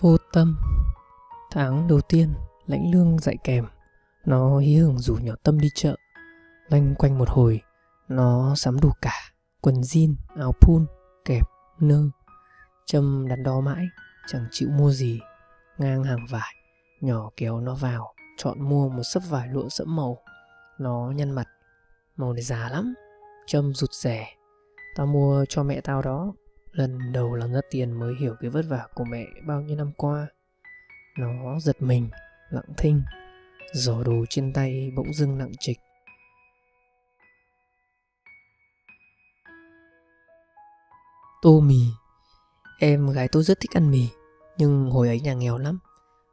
Vô tâm. Tháng đầu tiên lãnh lương dạy kèm. Nó hí hưởng rủ nhỏ tâm đi chợ. Loanh quanh một hồi Nó sắm đủ cả. Quần jean, áo pun, kẹp, nơ. Trâm đắn đo mãi Chẳng chịu mua gì. Ngang hàng vải Nhỏ kéo nó vào. Chọn mua một sấp vải lụa sẫm màu. Nó nhăn mặt. Màu này già lắm. Trâm rụt rẻ Tao mua cho mẹ tao đó. Lần đầu làm ra tiền mới hiểu cái vất vả của mẹ bao nhiêu năm qua. Nó giật mình, lặng thinh Giỏ đồ trên tay bỗng dưng nặng trịch. Tô mì Em gái tôi rất thích ăn mì Nhưng hồi ấy nhà nghèo lắm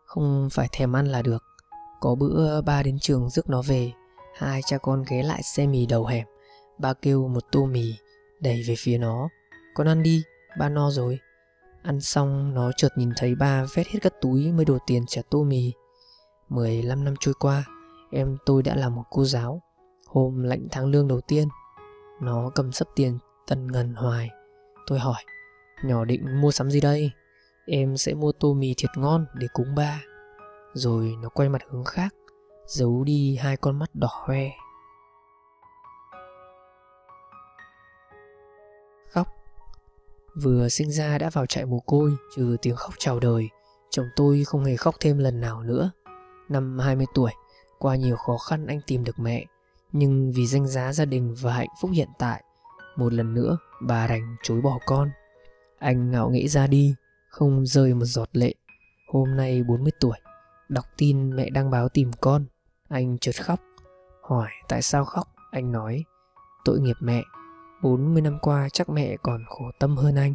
Không phải thèm ăn là được. Có bữa ba đến trường rước nó về Hai cha con ghé lại xe mì đầu hẻm Ba kêu một tô mì Đẩy về phía nó. Con ăn đi, ba no rồi. Ăn xong nó chợt nhìn thấy ba vét hết các túi mới đổ tiền trả tô mì. 15 năm trôi qua Em tôi đã là một cô giáo. Hôm lãnh tháng lương đầu tiên Nó cầm sấp tiền tần ngần hoài. Tôi hỏi Nhỏ định mua sắm gì đây? Em sẽ mua tô mì thiệt ngon để cúng ba. Rồi nó quay mặt hướng khác Giấu đi hai con mắt đỏ hoe. Vừa sinh ra đã vào trại mồ côi, Trừ tiếng khóc chào đời. Chồng tôi không hề khóc thêm lần nào nữa. Năm 20 tuổi, Qua nhiều khó khăn anh tìm được mẹ. Nhưng vì danh giá gia đình và hạnh phúc hiện tại, Một lần nữa bà đành chối bỏ con. Anh ngạo nghĩ ra đi, Không rơi một giọt lệ. Hôm nay 40 tuổi, Đọc tin mẹ đang báo tìm con. Anh chợt khóc, Hỏi tại sao khóc. Anh nói, Tội nghiệp mẹ. 40 năm qua chắc mẹ còn khổ tâm hơn anh.